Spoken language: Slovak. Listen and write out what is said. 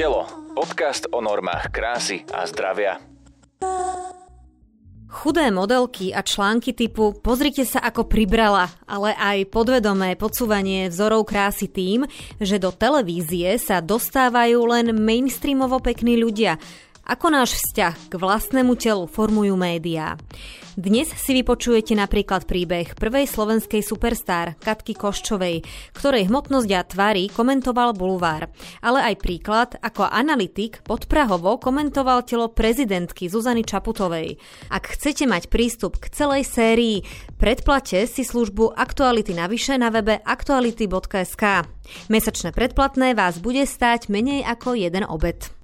Telo. Podcast o normách krásy a zdravia. Chudé modelky a články typu Pozrite sa ako pribrala, ale aj podvedomé podsúvanie vzorov krásy tým, že do televízie sa dostávajú len mainstreamovo pekní ľudia – ako náš vzťah k vlastnému telu formujú médiá. Dnes si vypočujete napríklad príbeh prvej slovenskej superstar Katky Koščovej, ktorej hmotnosť a tvary komentoval Bulvár, ale aj príklad, ako analytik podprahovo komentoval telo prezidentky Zuzany Čaputovej. Ak chcete mať prístup k celej sérii, predplate si službu Aktuality navyše na webe aktuality.sk. Mesačné predplatné vás bude stáť menej ako jeden obed.